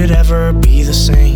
it ever be the same?